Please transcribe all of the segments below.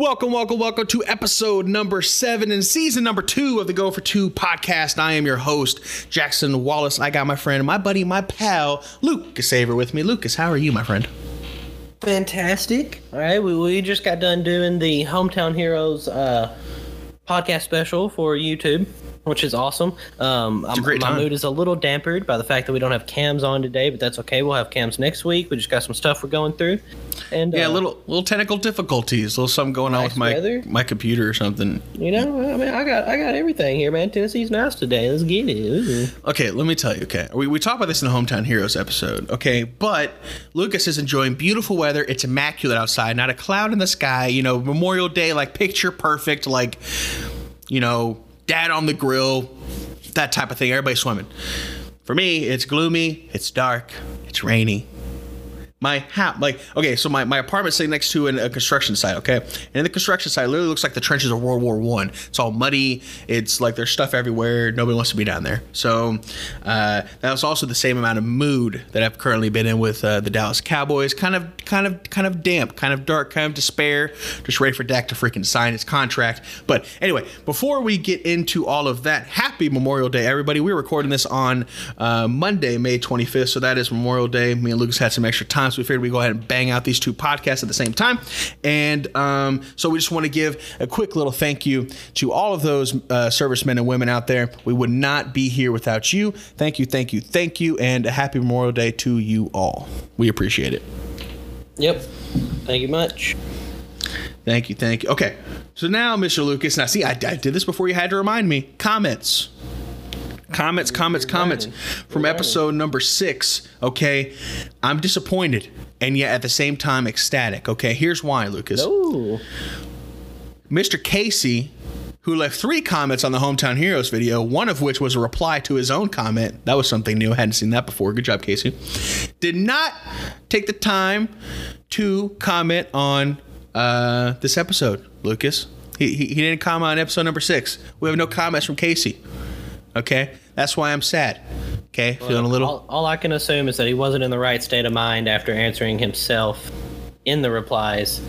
Welcome, welcome, welcome to episode number seven and season number two of the Go for Two podcast. I am your host, Jackson Wallace. I got my friend, my buddy, my pal, Lucas Saver with me. Lucas, how are you, my friend? Fantastic. All right, we, we just got done doing the Hometown Heroes uh, podcast special for YouTube, which is awesome. Um, a great my time. mood is a little dampered by the fact that we don't have cams on today, but that's okay. We'll have cams next week. We just got some stuff we're going through, and Yeah, uh, little little technical difficulties, little something going on with my weather. my computer or something. you know, I mean, I got I got everything here, man. Tennessee's nice today. Let's get it. Ooh. Okay, let me tell you. Okay, we, we talked about this in the Hometown Heroes episode. Okay, but Lucas is enjoying beautiful weather. It's immaculate outside, not a cloud in the sky. You know, Memorial Day, like picture perfect, like you know, dad on the grill, that type of thing. Everybody swimming. For me, it's gloomy, it's dark, it's rainy. My house, like, okay, so my, my apartment's sitting next to an, a construction site, okay? And the construction site, it literally looks like the trenches of World War One. It's all muddy. It's like there's stuff everywhere. Nobody wants to be down there. So uh, that was also the same amount of mood that I've currently been in with uh, the Dallas Cowboys. Kind of, kind of, kind of damp, kind of dark, kind of despair. Just ready for Dak to freaking sign his contract. But anyway, before we get into all of that, happy Memorial Day, everybody. We're recording this on uh, Monday, May 25th. So that is Memorial Day. Me and Lucas had some extra time, so we figured we'd go ahead and bang out these two podcasts at the same time. And um, so we just want to give a quick little thank you to all of those uh, servicemen and women out there. We would not be here without you. Thank you, thank you, thank you, and a happy Memorial Day to you all. We appreciate it. Yep. Thank you much. Thank you, thank you. Okay, so now, Mr. Lucas, now see, I, I did this before you had to remind me. Comments. Comments, comments, comments from episode number six. Okay, I'm disappointed and yet at the same time ecstatic. Okay, here's why, Lucas. Ooh. Mr. Casey, who left three comments on the Hometown Heroes video, one of which was a reply to his own comment. That was something new. I hadn't seen that before. Good job, Casey. Did not take the time to comment on uh, this episode, Lucas. He, he, he didn't comment on episode number six. We have no comments from Casey. Okay? That's why I'm sad. Okay? Feeling a little. All, all I can assume is that he wasn't in the right state of mind after answering himself in the replies.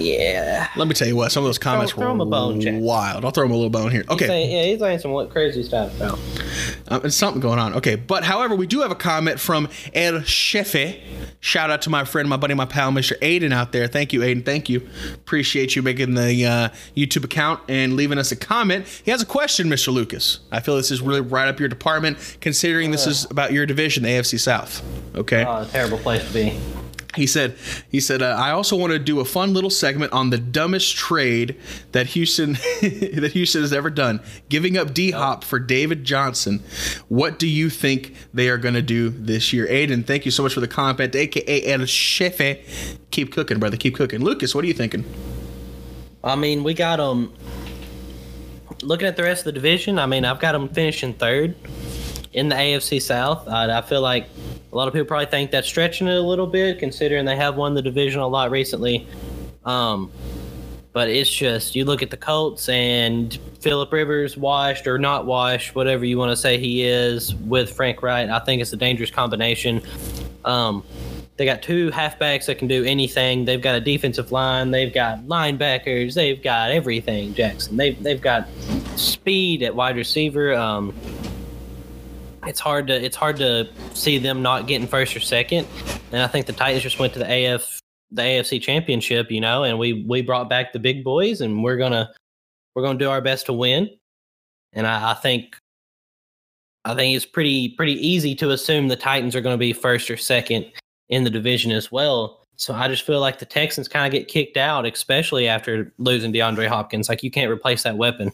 Yeah. Let me tell you what, some of those comments throw him were a bone, Jack. wild. I'll throw him a little bone here. Okay. He's saying, yeah, he's saying some crazy stuff, bro. Um, there's something going on. Okay, but however, we do have a comment from El Chefe. Shout out to my friend, my buddy, my pal, Mr. Aiden out there. Thank you, Aiden. Thank you. Appreciate you making the uh, YouTube account and leaving us a comment. He has a question, Mr. Lucas. I feel this is really right up your department, considering this is about your division, the AFC South. Okay. Oh, a terrible place to be. He said, he said, uh, I also want to do a fun little segment on the dumbest trade that Houston that Houston has ever done, giving up D Hop for David Johnson. What do you think they are going to do this year? Aiden, thank you so much for the comment, aka El Chefe. Keep cooking, brother. Keep cooking. Lucas, what are you thinking? I mean, we got them. Looking at the rest of the division, I mean, I've got them finishing third in the AFC South. I, I feel like a lot of people probably think that's stretching it a little bit, considering they have won the division a lot recently. Um, but it's just you look at the Colts and Philip Rivers, washed or not washed, whatever you want to say he is, with Frank Reich. I think it's a dangerous combination. Um, they got two halfbacks that can do anything. They've got a defensive line. They've got linebackers. They've got everything. Jackson. They've they've got speed at wide receiver. Um, it's hard to it's hard to see them not getting first or second. And I think the Titans just went to the AF the AFC Championship, you know, and we we brought back the big boys, and we're gonna we're gonna do our best to win. And I, I think I think it's pretty pretty easy to assume the Titans are going to be first or second in the division as well. So I just feel like the Texans kind of get kicked out, especially after losing DeAndre Hopkins. Like you can't replace that weapon.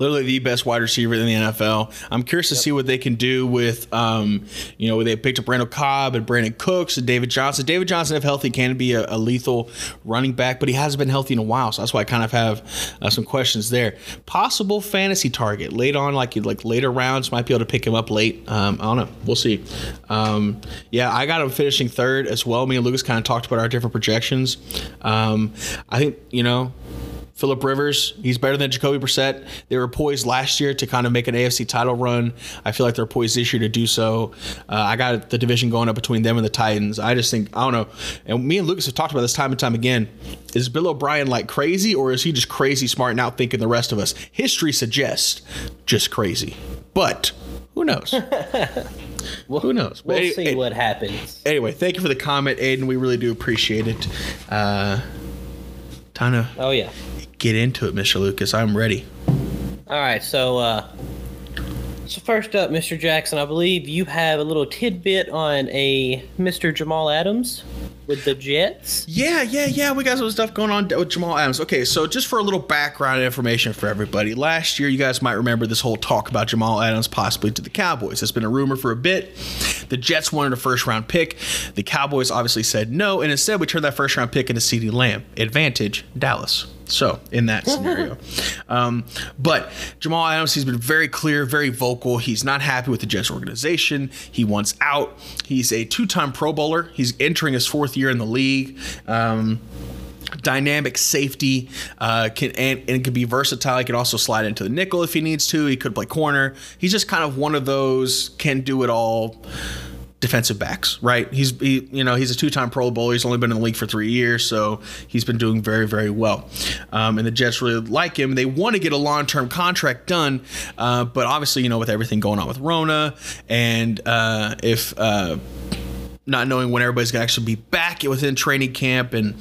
Literally the best wide receiver in the NFL. I'm curious to see what they can do with, um, you know, they picked up Randall Cobb and Brandin Cooks and David Johnson. David Johnson, if healthy, can be a, a lethal running back, but he hasn't been healthy in a while, so that's why I kind of have uh, some questions there. Possible fantasy target late on, like like later rounds, might be able to pick him up late. Um, I don't know. We'll see. Um, yeah, I got him finishing third as well. Me and Lucas kind of talked about our different projections. Um, I think you know Philip Rivers, he's better than Jacoby Brissett. They were poised last year to kind of make an AFC title run. I feel like they're poised this year to do so. Uh, I got the division going up between them and the Titans. I just think I don't know. And me and Lucas have talked about this time and time again. Is Bill O'Brien like crazy, or is he just crazy smart and outthinking the rest of us? History suggests just crazy, but who knows? Well, Who knows? We'll any- see any- what happens. Anyway, thank you for the comment, Aiden. We really do appreciate it. Uh, time to Oh yeah. Get into it, Mr. Lucas. I'm ready. All right, so uh, so first up, Mr. Jackson, I believe you have a little tidbit on a Mr. Jamal Adams with the Jets. Yeah, yeah, yeah. We got some stuff going on with Jamal Adams. Okay, so just for a little background information for everybody, last year you guys might remember this whole talk about Jamal Adams possibly to the Cowboys. It's been a rumor for a bit. The Jets wanted a first round pick. The Cowboys obviously said no, and instead we turned that first round pick into CeeDee Lamb. Advantage Dallas. So in that scenario, um, but Jamal Adams, he's been very clear, very vocal. He's not happy with the Jets organization. He wants out. He's a two-time Pro Bowler. He's entering his fourth year in the league. Um, dynamic safety uh, can and, and can be versatile. He can also slide into the nickel if he needs to. He could play corner. He's just kind of one of those can do it all defensive backs, right? He's he, you know he's a two-time Pro Bowler. He's only been in the league for three years, so he's been doing very very well. Um, and the Jets really like him. They want to get a long-term contract done, uh, but obviously you know with everything going on with Rona and uh, if uh, not knowing when everybody's going to actually be back within training camp and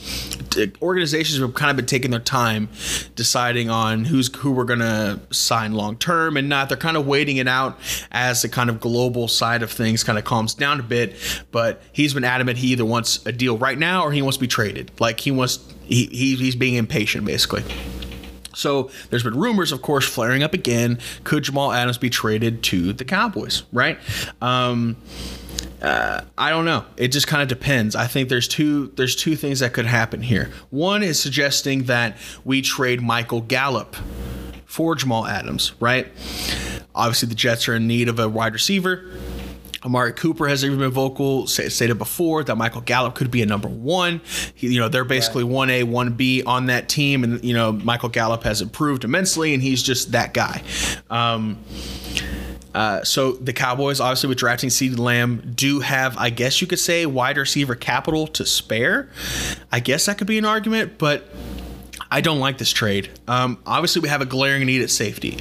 organizations have kind of been taking their time deciding on who's who we're going to sign long term and not. They're kind of waiting it out as the kind of global side of things kind of calms down a bit but he's been adamant he either wants a deal right now or he wants to be traded. Like he wants he, he he's being impatient basically so there's been rumors, of course, flaring up again. Could Jamal Adams be traded to the Cowboys? Right? Um, uh, I don't know. It just kind of depends. I think there's two there's two things that could happen here. One is suggesting that we trade Michael Gallup for Jamal Adams. Right? Obviously, the Jets are in need of a wide receiver. Amari Cooper has even been vocal, say- stated before that Michael Gallup could be a number one. He, you know, they're basically one A, one B on that team, and you know Michael Gallup has improved immensely, and he's just that guy. Um, uh, so the Cowboys, obviously with drafting CeeDee Lamb, do have, I guess you could say, wide receiver capital to spare. I guess that could be an argument, but I don't like this trade. Um, obviously, we have a glaring need at safety.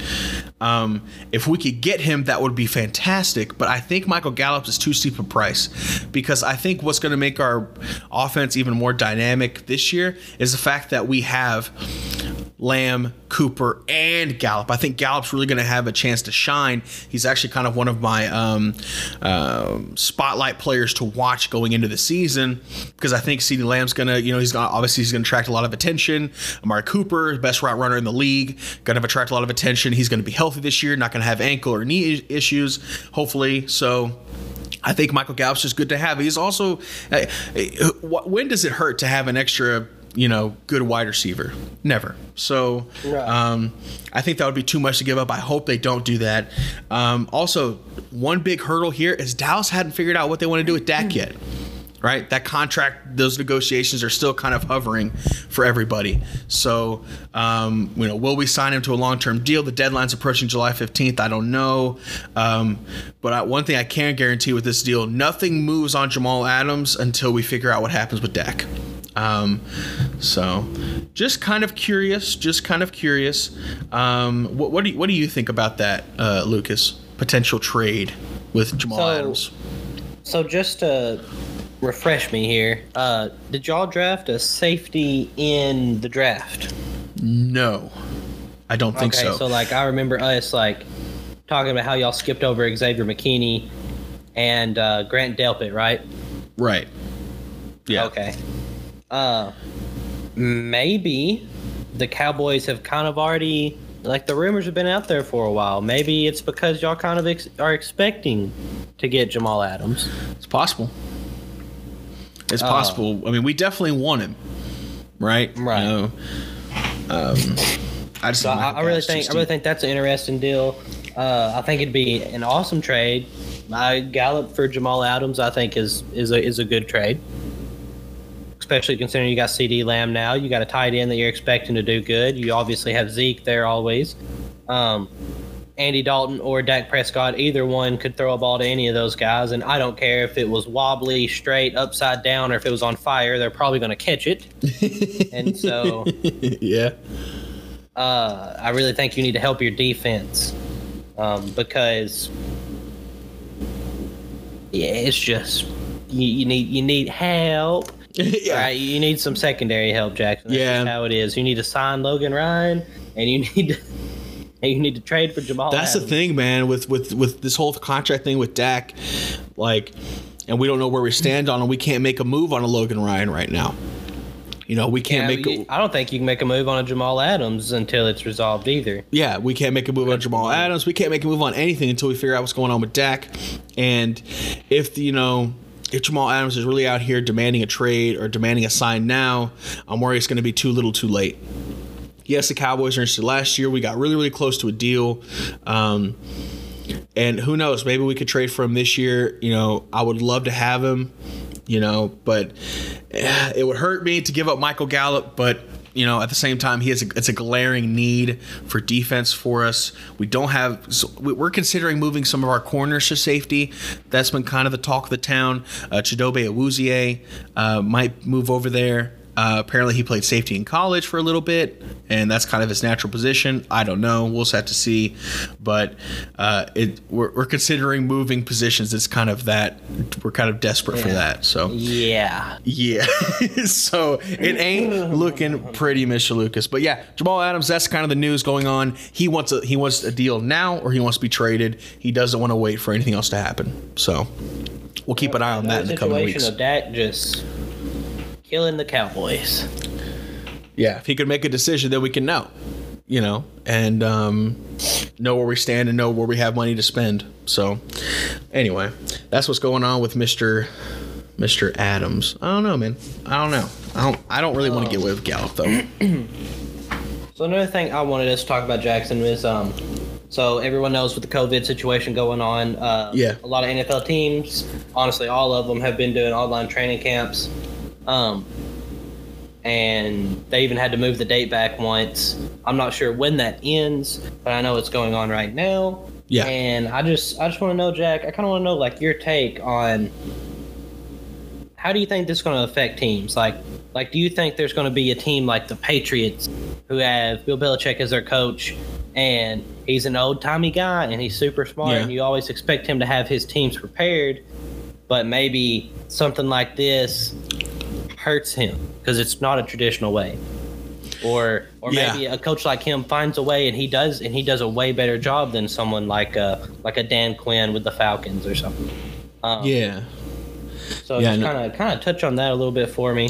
Um, if we could get him, that would be fantastic. But I think Michael Gallup is too steep a price because I think what's going to make our offense even more dynamic this year is the fact that we have Lamb, Cooper, and Gallup. I think Gallup's really going to have a chance to shine. He's actually kind of one of my um, um, spotlight players to watch going into the season because I think CeeDee Lamb's going to, you know, he's to obviously he's going to attract a lot of attention. Amari Cooper, best route runner in the league, going to attract a lot of attention. He's going to be healthy this year, not going to have ankle or knee issues, hopefully. So. I think Michael Gallup's just good to have. He's also, uh, uh, when does it hurt to have an extra, you know, good wide receiver? Never. So, um, I think that would be too much to give up. I hope they don't do that. Um, also, one big hurdle here is Dallas hadn't figured out what they want to do with Dak yet. Right, that contract, those negotiations are still kind of hovering for everybody. So, um, you know, will we sign him to a long-term deal? The deadline's approaching July 15th. I don't know, um, but I, one thing I can guarantee with this deal: nothing moves on Jamal Adams until we figure out what happens with Dak. Um, so, just kind of curious. Just kind of curious. Um, what, what do you, what do you think about that, uh, Lucas? Potential trade with Jamal So- Adams. So just to refresh me here, uh, did y'all draft a safety in the draft? No, I don't think okay, so. so like I remember us like talking about how y'all skipped over Xavier McKinney and uh, Grant Delpit, right? right. Yeah. Okay. Uh, maybe the Cowboys have kind of already like the rumors have been out there for a while. Maybe it's because y'all kind of ex- are expecting to get Jamal Adams. It's possible. It's Uh, possible. I mean, we definitely want him, right? Right. You know, um, I just So I, I really think I really think that's an interesting deal. Uh, I think it'd be an awesome trade. My Gallup for Jamal Adams, I think is is a is a good trade. especially considering you got CeeDee Lamb now. You got a tight end that you're expecting to do good. You obviously have Zeke there always. Um, Andy Dalton or Dak Prescott, either one could throw a ball to any of those guys, and I don't care if it was wobbly, straight, upside down, or if it was on fire. They're probably going to catch it. and so, yeah, uh, I really think you need to help your defense um, because, yeah, it's just you, you need you need help. yeah. Right, you need some secondary help, Jackson. That's Yeah. how it is. You need to sign Logan Ryan, and you need to and you need to trade for Jamal. That's the thing, man. With with with this whole contract thing with Dak, like, and we don't know where we stand on, and we can't make a move on a Logan Ryan right now. You know, we can't Yeah, make. you- A, I don't think you can make a move on a Jamal Adams until it's resolved either. yeah, we can't make a move on Jamal Adams. We can't make a move on anything until we figure out what's going on with Dak. And if you know. If Jamal Adams is really out here demanding a trade or demanding a sign now, I'm worried it's going to be too little too late. Yes, the Cowboys are interested last year. We got really, really close to a deal. Um, and who knows? Maybe we could trade for him this year. You know, I would love to have him. You know, but eh, it would hurt me to give up Michael Gallup. But you know, at the same time, he has a, it's a glaring need for defense for us. We don't have. So we- we're considering moving some of our corners to safety. That's been kind of the talk of the town. Uh, Chidobe Awuzie uh, might move over there. Uh, apparently, he played safety in college for a little bit, and that's kind of his natural position. I don't know. We'll just have to see. But uh, it we're, we're considering moving positions. It's kind of that we're kind of desperate for that. So Yeah. yeah, so it ain't looking pretty, Mr. Lucas. But yeah, Jamal Adams. That's kind of the news going on. He wants a he wants a deal now, or he wants to be traded. He doesn't want to wait for anything else to happen. So we'll keep an eye on that in the coming weeks. of that just killing the Cowboys. Yeah, if he could make a decision, then we can know, you know, and um, know where we stand and know where we have money to spend. So, anyway, that's what's going on with Mister Mister Adams. I don't know, man. I don't know. I don't. I don't really want to get away with Gallup though. So another thing I wanted us to talk about Jackson is um so everyone knows with the COVID situation going on, uh, Yeah. a lot of NFL teams, honestly, all of them have been doing online training camps, um, and they even had to move the date back once. I'm not sure when that ends, but I know it's going on right now. Yeah. and I just I just want to know, Jack. I kind of want to know like your take on how do you think this is going to affect teams? Like, like, do you think there's going to be a team like the Patriots who have Bill Belichick as their coach, and he's an old timey guy and he's super smart, Yeah. and you always expect him to have his teams prepared, but maybe something like this hurts him because it's not a traditional way. Or, or Yeah. maybe a coach like him finds a way and he does and he does a way better job than someone like a like a Dan Quinn with the Falcons or something. Um, Yeah, so Yeah, just kind of kind of touch on that a little bit for me.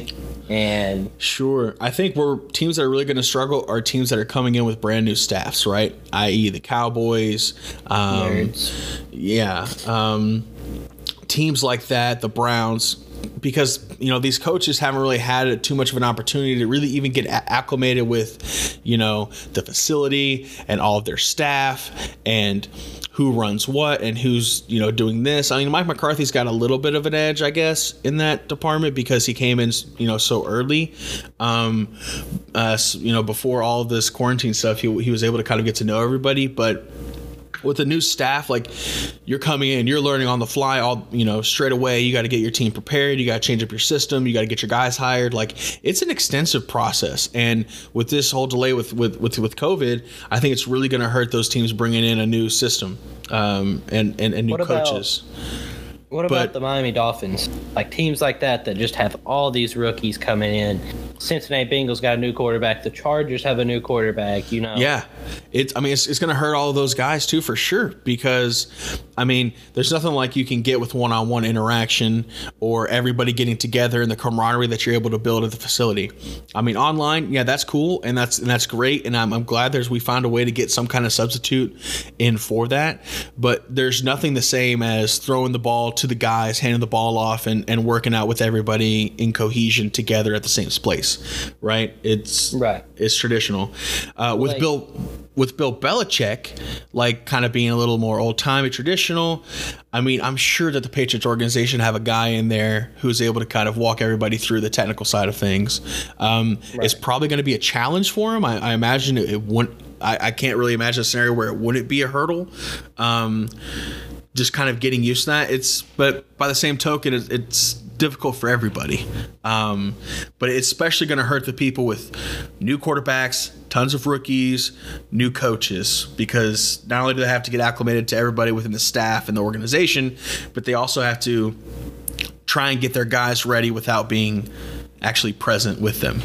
And sure. I think we're teams that are really going to struggle are teams that are coming in with brand new staffs, right? I.e., the Cowboys. Um, nerds. Yeah. Um, teams like that, the Browns, because you know these coaches haven't really had too much of an opportunity to really even get a- acclimated with, you know, the facility and all of their staff and who runs what and who's you know doing this. I mean, Mike McCarthy's got a little bit of an edge, I guess, in that department because he came in, you know, so early. Um, uh, you know, before all this quarantine stuff, he, he was able to kind of get to know everybody, but with a new staff like you're coming in you're learning on the fly all you know straight away. You got to get your team prepared. You got to change up your system. You got to get your guys hired. Like it's an extensive process. And with this whole delay with with with, with covid i think it's really going to hurt those teams bringing in a new system um, and, and and new What about- What But- about the Miami Dolphins? Like teams like that that just have all these rookies coming in. Cincinnati Bengals got a new quarterback. The Chargers have a new quarterback. You know. Yeah, it's. I mean, it's, it's going to hurt all of those guys too, for sure. Because, I mean, there's nothing like you can get with one-on-one interaction or everybody getting together and the camaraderie that you're able to build at the facility. I mean, online, yeah, that's cool and that's and that's great, and I'm, I'm glad there's we found a way to get some kind of substitute in for that. But there's nothing the same as throwing the ball to the guys, handing the ball off, and and working out with everybody in cohesion together at the same place. right? It's Right. It's traditional. Uh, with Like- Bill with Bill Belichick, like kind of being a little more old timey traditional. I mean, I'm sure that the Patriots organization have a guy in there who's able to kind of walk everybody through the technical side of things. Um, It's probably going to be a challenge for him. I, I imagine it, it wouldn't. I, I can't really imagine a scenario where it wouldn't be a hurdle. Um, just kind of getting used to that. It's but by the same token, it's, it's difficult for everybody. Um, but it's especially going to hurt the people with new quarterbacks, tons of rookies, new coaches, because not only do they have to get acclimated to everybody within the staff and the organization, but they also have to try and get their guys ready without being actually present with them.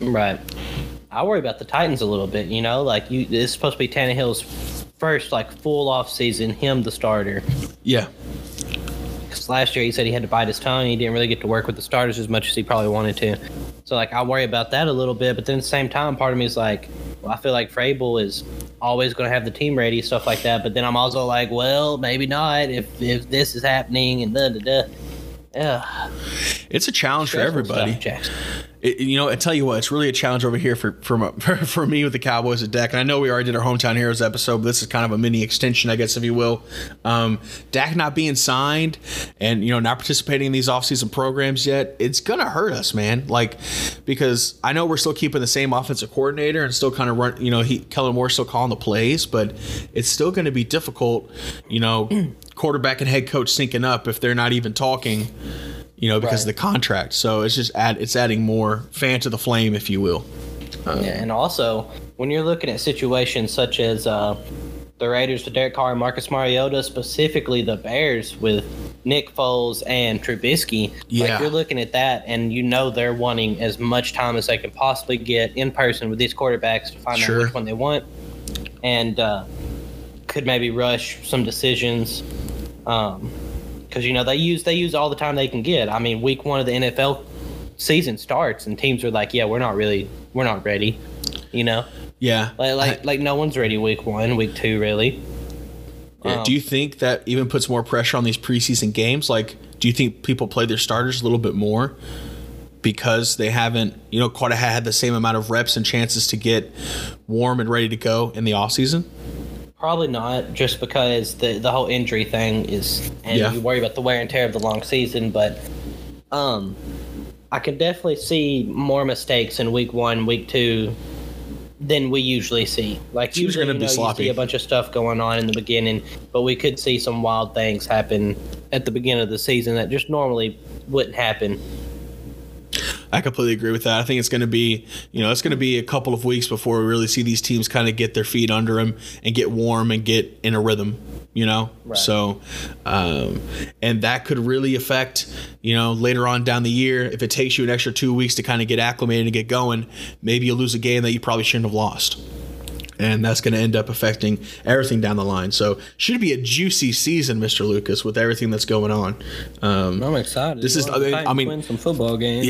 Right. I worry about the Titans a little bit. You know, like you, it's supposed to be Tannehill's first like full off season. Him the starter. Yeah. Because last year he said he had to bite his tongue. He didn't really get to work with the starters as much as he probably wanted to. So like I worry about that a little bit. But then at the same time, part of me is like, well, I feel like Vrabel is always going to have the team ready, stuff like that. But then I'm also like, well, maybe not if if this is happening and da da da. Yeah, It's a challenge for everybody. Stuff, Jackson. It, you know, I tell you what, it's really a challenge over here for for, for me with the Cowboys at Dak. And I know we already did our hometown heroes episode, but this is kind of a mini extension, I guess, if you will. Um, Dak not being signed and you know not participating in these offseason programs yet, it's gonna hurt us, man. Like because I know we're still keeping the same offensive coordinator and still kind of run. You know, he Kellen Moore still calling the plays, but it's still going to be difficult. You know, quarterback and head coach syncing up if they're not even talking you know, because of the contract. So it's just add it's adding more fan to the flame, if you will. Yeah, and also when you're looking at situations such as uh, the Raiders with Derek Carr and Marcus Mariota, specifically the Bears with Nick Foles and Trubisky, Yeah. like you're looking at that and you know they're wanting as much time as they can possibly get in person with these quarterbacks to find Sure. out which one they want, and uh, could maybe rush some decisions. Um, because you know they use they use all the time they can get. I mean, week one of the NFL season starts, and teams are like, "Yeah, we're not really, we're not ready," you know, Yeah. like like, like no one's ready week one, week two, really. Yeah, do you um, think that even puts more pressure on these preseason games? Like, do you think people play their starters a little bit more because they haven't, you know, quite had the same amount of reps and chances to get warm and ready to go in the offseason? Probably not, just because the the whole injury thing is, and Yeah. you worry about the wear and tear of the long season. But, um, I can definitely see more mistakes in week one, week two, than we usually see. Like usually, you be know, you see a bunch of stuff going on in the beginning, but we could see some wild things happen at the beginning of the season that just normally wouldn't happen. I completely agree with that. I think it's going to be, you know, it's going to be a couple of weeks before we really see these teams kind of get their feet under them and get warm and get in a rhythm, you know? Right. So, um, and that could really affect, you know, later on down the year, if it takes you an extra two weeks to kind of get acclimated and get going, maybe you'll lose a game that you probably shouldn't have lost. And that's going to end up affecting everything down the line. So, should be a juicy season, Mr. Lucas, with everything that's going on. Um, I'm excited. This is- I mean- I mean- win some football games.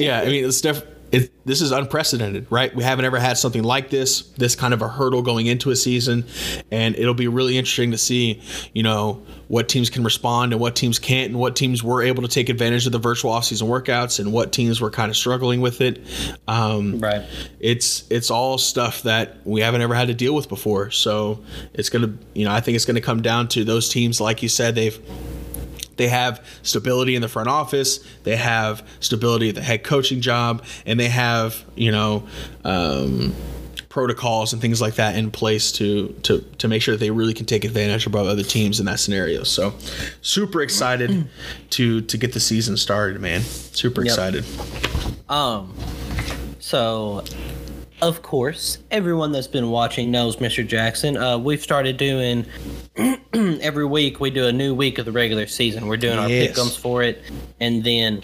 yeah, yeah. I mean, it's def- it, this is unprecedented, right? We haven't ever had something like this, this kind of a hurdle going into a season, and it'll be really interesting to see, you know, what teams can respond and what teams can't, and what teams were able to take advantage of the virtual offseason workouts, and what teams were kind of struggling with it. Um, right. it's it's all stuff that we haven't ever had to deal with before. So it's gonna, you know, I think it's gonna come down to those teams, like you said, they've they have stability in the front office, they have stability at the head coaching job, and they have you know. Um, protocols and things like that in place to to to make sure that they really can take advantage of other teams in that scenario. So super excited to to get the season started, man. Super Yep. excited. Um, so, of course, everyone that's been watching knows Mr. Jackson. Uh, we've started doing every week. We do a new week of the regular season. We're doing our Yes. pick'ems for it, and then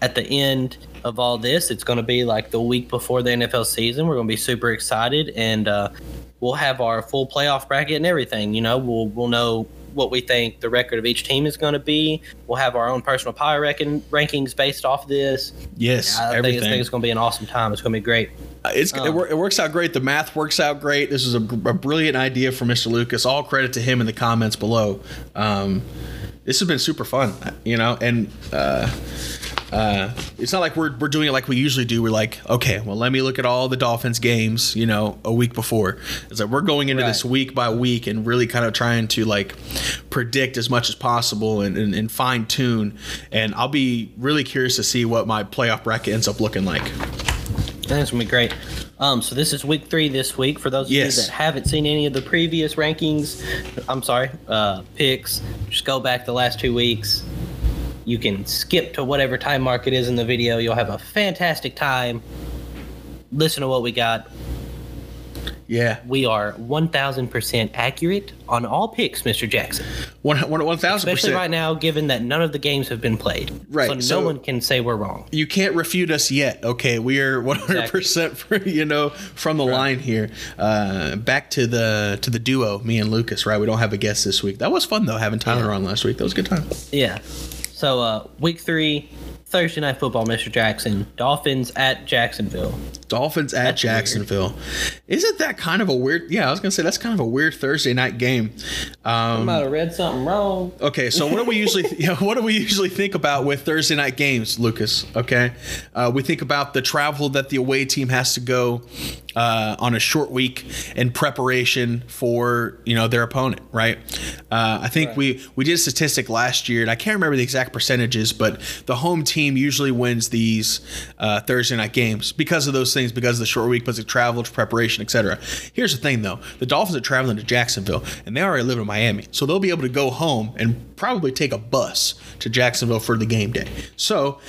at the end of all this, it's going to be like the week before the NFL season. We're going to be super excited, and uh, we'll have our full playoff bracket and everything. You know, we'll we'll know what we think the record of each team is going to be. We'll have our own personal pie reckon, rankings based off this. Yes, I think, everything. it's, think it's going to be an awesome time. It's going to be great. Uh, It's it, Um, it works out great. The math works out great. This is a, a brilliant idea for Mr. Lucas. All credit to him in the comments below. Um, this has been super fun, you know, and uh, uh, it's not like we're, we're doing it like we usually do. We're like, okay, well, let me look at all the Dolphins games, you know, a week before. It's like we're going into this week by week and really kind of trying to like predict as much as possible and, and, and fine tune. And I'll be really curious to see what my playoff bracket ends up looking like. It's gonna be great. Um, so this is week three this week. For those of Yes. you that haven't seen any of the previous rankings, I'm sorry, uh, picks, just go back the last two weeks. You can skip to whatever time mark it is in the video. You'll have a fantastic time. Listen to what we got. Yeah, We are 1,000% accurate on all picks, Mr. Jackson. one one one Especially right now, given that none of the games have been played. Right, So no one can say we're wrong. you can't refute us yet. Okay, we are 100 percent for you know from the line here. Uh, back to the to the duo, me and Lucas. Right, we don't have a guest this week. That was fun though, having Tyler Yeah. on last week. That was a good time. Yeah. So uh, week three, Thursday night football, Mr. Jackson. Dolphins at Jacksonville. Dolphins at That's weird. Jacksonville. Isn't that kind of a weird? Yeah, I was gonna say that's kind of a weird Thursday night game. Um, might have read something wrong. Okay, so what do we usually you know, what do we usually think about with Thursday night games, Lucas? Okay, uh, we think about the travel that the away team has to go uh, on a short week in preparation for you know their opponent, right? Uh, I think Right. we we did a statistic last year, and I can't remember the exact percentages, but the home team usually wins these uh, Thursday night games because of those things, because of the short week, because of travel, preparation, etc. Here's the thing, though: the Dolphins are traveling to Jacksonville, and they already live in Miami, so they'll be able to go home and probably take a bus to Jacksonville for the game day. So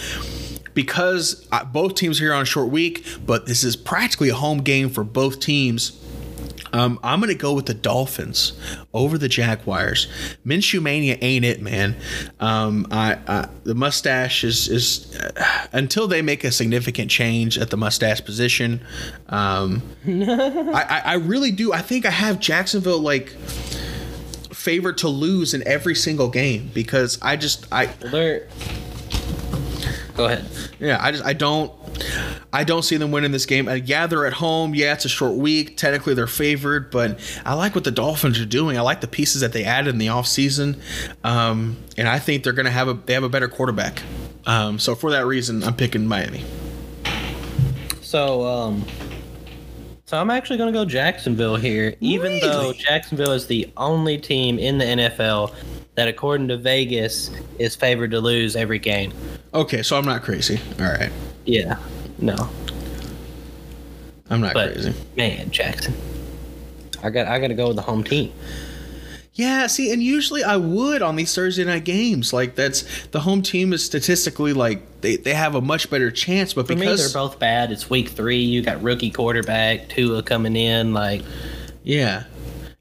because uh, both teams are here on a short week, but this is practically a home game for both teams. Um, I'm going to go with the Dolphins over the Jaguars. Minshew mania ain't it, man. Um, I, I the mustache is is uh, until they make a significant change at the mustache position. Um, I, I, I really do. I think I have Jacksonville like favored to lose in every single game because I just I Well, they're. Go ahead. yeah, I just I don't I don't see them winning this game. Uh, yeah, they're at home. Yeah, it's a short week. Technically, they're favored, but I like what the Dolphins are doing. I like the pieces that they added in the offseason. Um, and I think they're going to have a they have a better quarterback. Um, so for that reason, I'm picking Miami. So, um. So I'm actually going to go Jacksonville here, even though Jacksonville is the only team in the NFL that, according to Vegas, is favored to lose every game. Okay, so I'm not crazy. All right, Yeah. No. I'm not But crazy. man, Jackson. I got I got to go with the home team. Yeah, see, and usually I would on these Thursday night games. Like that's the home team is statistically like they, they have a much better chance, but For me, because they're both bad. It's week three. You got rookie quarterback Tua coming in. Like, Yeah.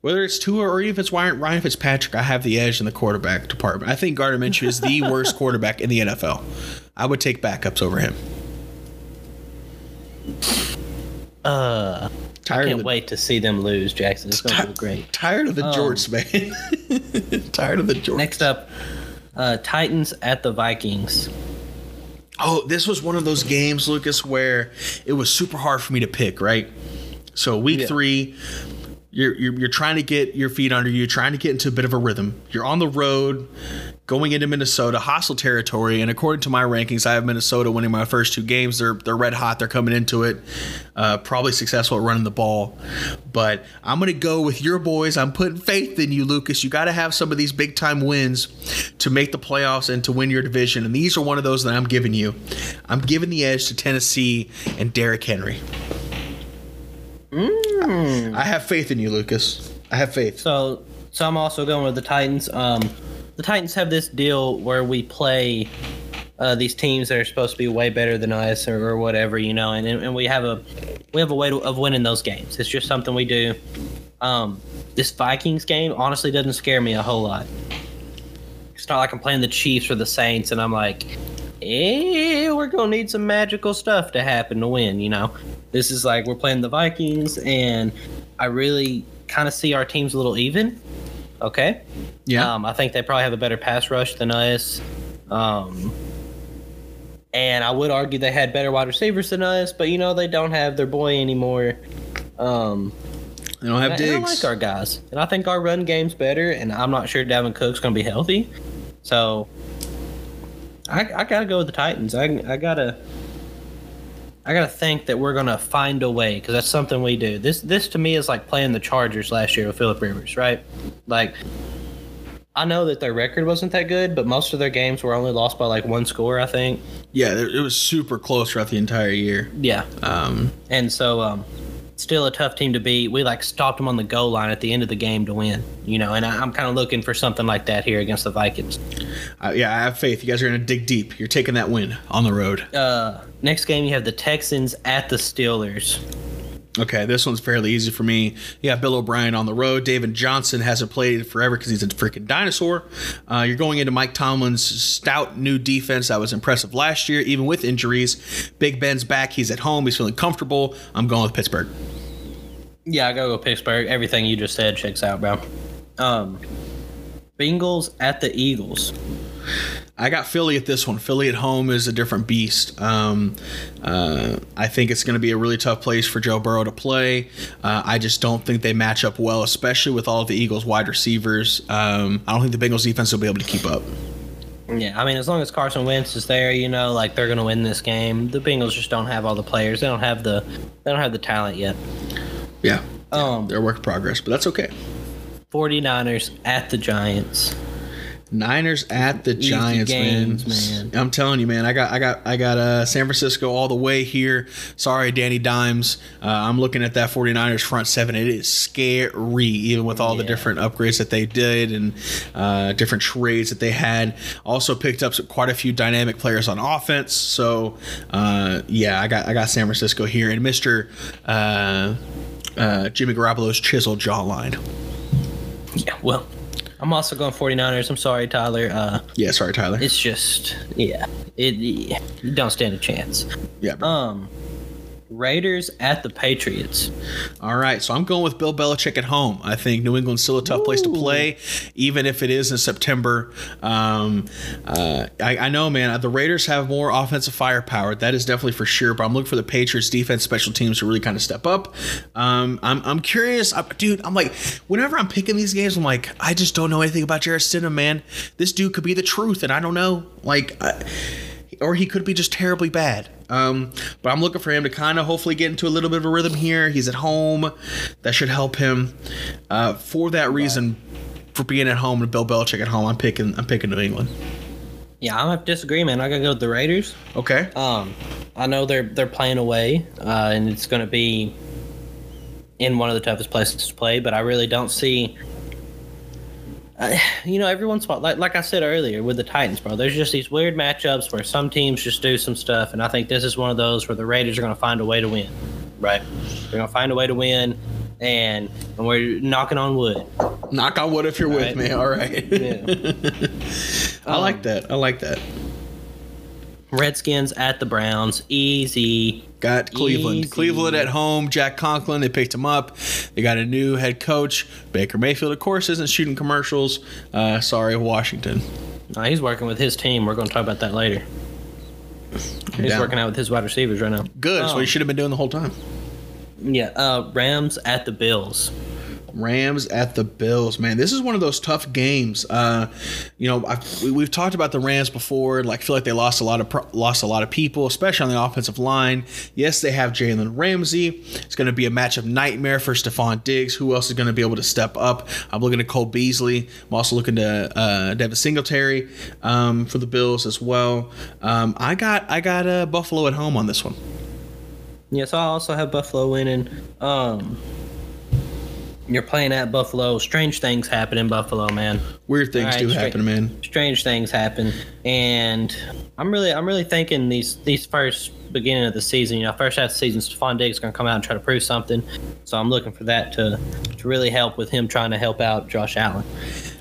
Whether it's Tua or even if it's Ryan, Ryan Fitzpatrick, I have the edge in the quarterback department. I think Gardner Minshew is the worst quarterback in the NFL. I would take backups over him. uh, I Tired can't of the, wait to see them lose, Jackson. It's gonna be great. Tired of the Um, Jorts, man. tired of the Jorts. Next up, uh, Titans at the Vikings. Oh, this was one of those games, Lucas, where it was super hard for me to pick, right? So week Yeah. three, you're, you're you're trying to get your feet under you, trying to get into a bit of a rhythm. You're on the road, going into Minnesota, hostile territory, and according to my rankings, I have Minnesota winning my first two games. They're they're red hot. They're coming into it, uh, probably successful at running the ball. But I'm gonna go with your boys. I'm putting faith in you, Lucas. You got to have some of these big time wins to make the playoffs and to win your division. And these are one of those that I'm giving you. I'm giving the edge to Tennessee and Derrick Henry. I have faith in you, Lucas. I have faith. So, so I'm also going with the Titans. Um, the Titans have this deal where we play uh, these teams that are supposed to be way better than us or, or whatever, you know, and, and we have a we have a way to, of winning those games. It's just something we do. Um, this Vikings game honestly doesn't scare me a whole lot. It's not like I'm playing the Chiefs or the Saints, and I'm like, eh, we're gonna need some magical stuff to happen to win. You know, this is like we're playing the Vikings, and I really kind of see our teams a little even. Okay. Yeah. Um, I think they probably have a better pass rush than us. Um, and I would argue they had better wide receivers than us, but you know they don't have their boy anymore. Um, they don't have and I like our guys, and I think our run game's better. And I'm not sure Dalvin Cook's going to be healthy, so I, I gotta go with the Titans. I, I gotta I gotta think that we're gonna find a way because that's something we do. This this to me is like playing the Chargers last year with Philip Rivers, right? Like I know that their record wasn't that good, but most of their games were only lost by like one score, I think. Yeah, it was super close throughout the entire year. Yeah, Um, and so um, still a tough team to beat. We like stopped them on the goal line at the end of the game to win, you know. And I, I'm kind of looking for something like that here against the Vikings. I, yeah, I have faith. You guys are going to dig deep. You're taking that win on the road. Uh, next game you have the Texans at the Steelers. Okay, this one's fairly easy for me. Yeah, Bill O'Brien on the road. David Johnson hasn't played forever because he's a freaking dinosaur. Uh, you're going into Mike Tomlin's stout new defense that was impressive last year, even with injuries. Big Ben's back. He's at home. He's feeling comfortable. I'm going with Pittsburgh. Yeah, I gotta go Pittsburgh. Everything you just said checks out, bro. Um, Bengals at the Eagles. I got Philly at this one. Philly at home is a different beast. Um, uh, I think it's going to be a really tough place for Joe Burrow to play. Uh, I just don't think they match up well, especially with all of the Eagles' wide receivers. Um, I don't think the Bengals defense will be able to keep up. Yeah, I mean, as long as Carson Wentz is there, you know, like they're gonna win this game. The Bengals just don't have all the players. They don't have the they don't have the talent yet. Yeah, Um, they're a work in progress, but that's okay. 49ers at the Giants. Niners at the Easy Giants, games, man. man. I'm telling you, man. I got, I got, I got uh, San Francisco all the way here. Sorry, Danny Dimes. Uh, I'm looking at that 49ers front seven. It is scary, even with all the different upgrades that they did and uh, different trades that they had. Also picked up quite a few dynamic players on offense. So, uh, yeah, I got, I got San Francisco here and Mister uh, uh, Jimmy Garoppolo's chiseled jawline. Yeah, well, I'm also going 49ers. I'm sorry, Tyler. Uh, Yeah, sorry, Tyler. it's just yeah, it you don't stand a chance. yeah, bro. Um, Raiders at the Patriots. All right, so I'm going with Bill Belichick at home. I think New England's still a tough place to play, even if it is in September. Um, uh, I, I know, man, the Raiders have more offensive firepower. That is definitely for sure. But I'm looking for the Patriots' defense, special teams to really kind of step up. Um, I'm, I'm curious, I, dude. I'm like, whenever I'm picking these games, I'm like, I just don't know anything about Jarrett Stidham, man. This dude could be the truth, and I don't know. Like. I, or he could be just terribly bad. Um, but I'm looking for him to kind of hopefully get into a little bit of a rhythm here. He's at home, that should help him. Uh, for that reason, for being at home and Bill Belichick at home, I'm picking I'm picking New England. Yeah, I'm have to disagree, man. I gotta go with the Raiders. Okay. Um, I know they're they're playing away, uh, and it's gonna be in one of the toughest places to play. But I really don't see. You know, every once in a while, like, like I said earlier with the Titans, bro, there's just these weird matchups where some teams just do some stuff, and I think this is one of those where the Raiders are going to find a way to win. Right? They're going to find a way to win, and, and we're knocking on wood. Knock on wood if you're with Right. me. All right. Yeah. I like um, that. I like that. Redskins at the Browns, easy. Got Cleveland. Easy. Cleveland at home. Jack Conklin. They picked him up. They got a new head coach. Baker Mayfield, of course, isn't shooting commercials. Uh, sorry, Washington. No, he's working with his team. We're going to talk about that later. He's down. working out with his wide receivers right now. Good. That's what Um, he should have been doing the whole time. Yeah, uh, Rams at the Bills. Rams at the Bills, man. This is one of those tough games. Uh, you know, I've, we, we've talked about the Rams before. Like, feel like they lost a lot of pro- lost a lot of people, especially on the offensive line. Yes, they have Jalen Ramsey. It's going to be a matchup nightmare for Stefon Diggs. Who else is going to be able to step up? I'm looking at Cole Beasley. I'm also looking to uh, Devin Singletary um, for the Bills as well. Um, I got I got uh, Buffalo at home on this one. Yes, I also have Buffalo winning. Um, you're playing at Buffalo. Strange things happen in Buffalo, man. Weird things right, do happen, man. Strange things happen, and I'm really, I'm really thinking these these first beginning of the season. You know, first half of the season, Stefon Diggs is going to come out and try to prove something. So I'm looking for that to to really help with him trying to help out Josh Allen.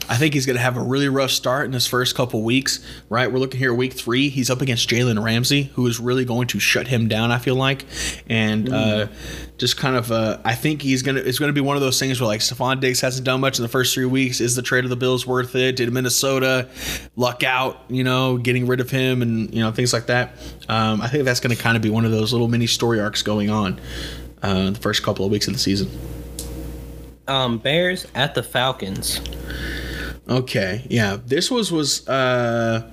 I think he's going to have a really rough start in his first couple weeks, right? We're looking here at week three. He's up against Jalen Ramsey, who is really going to shut him down, I feel like. And uh, just kind of, uh, I think he's going to, it's going to be one of those things where like Stefon Diggs hasn't done much in the first three weeks. Is the trade of the Bills worth it? Did Minnesota luck out, you know, getting rid of him and, you know, things like that? Um, I think that's going to kind of be one of those little mini story arcs going on uh, the first couple of weeks of the season. Um, Bears at the Falcons. Okay, yeah, this was was uh,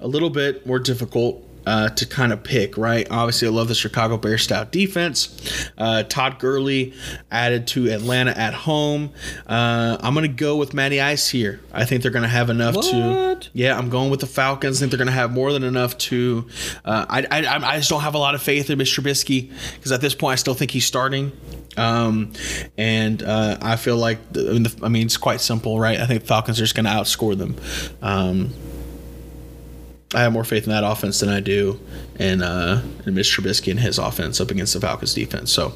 a little bit more difficult uh, to kind of pick, right? Obviously, I love the Chicago Bears stout defense. Uh, Todd Gurley added to Atlanta at home. Uh, I'm going to go with Matty Ice here. I think they're going to have enough to. Yeah, I'm going with the Falcons. I think they're going to have more than enough to. Uh, I, I I just don't have a lot of faith in Mr. Trubisky because at this point I still think he's starting. Um, and uh, I feel like the, I, mean, the, I mean it's quite simple, right? I think the Falcons are just going to outscore them. Um, I have more faith in that offense than I do in uh, in Mitch Trubisky and his offense up against the Falcons defense. So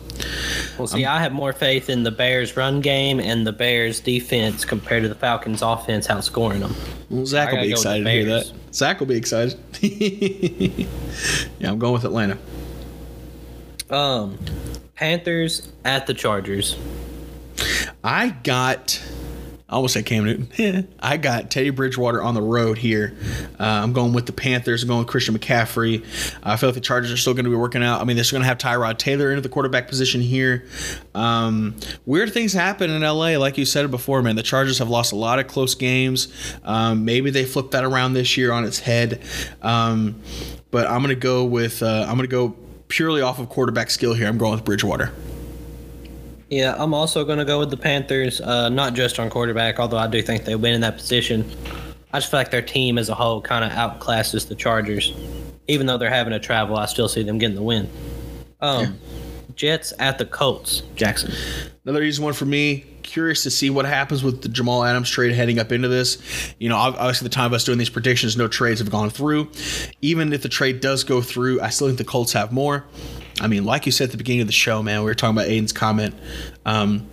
Well, see, I have more faith in the Bears' run game and the Bears' defense compared to the Falcons' offense outscoring them. well, Zach will be excited to hear that. Zach will be excited. yeah, I'm going with Atlanta. Um, Panthers at the Chargers. I got. I almost said Cam Newton. I got Teddy Bridgewater on the road here. Uh, I'm going with the Panthers. I'm going with Christian McCaffrey. I feel like the Chargers are still going to be working out. I mean, they're still going to have Tyrod Taylor into the quarterback position here. Um, weird things happen in LA, like you said before, man. The Chargers have lost a lot of close games. Um, maybe they flip that around this year on its head. Um, but I'm going to go with. Uh, I'm going to go purely off of quarterback skill here. I'm going with Bridgewater. Yeah, I'm also going to go with the Panthers, uh, not just on quarterback, although I do think they win in that position. I just feel like their team as a whole kind of outclasses the Chargers. Even though they're having to travel, I still see them getting the win. Um, Jets at the Colts, Jackson. Another easy one for me. Curious to see what happens with the Jamal Adams trade heading up into this. You know, obviously, the time of us doing these predictions, no trades have gone through. Even if the trade does go through, I still think the Colts have more. I mean, like you said at the beginning of the show, man, we were talking about Aiden's comment. Um,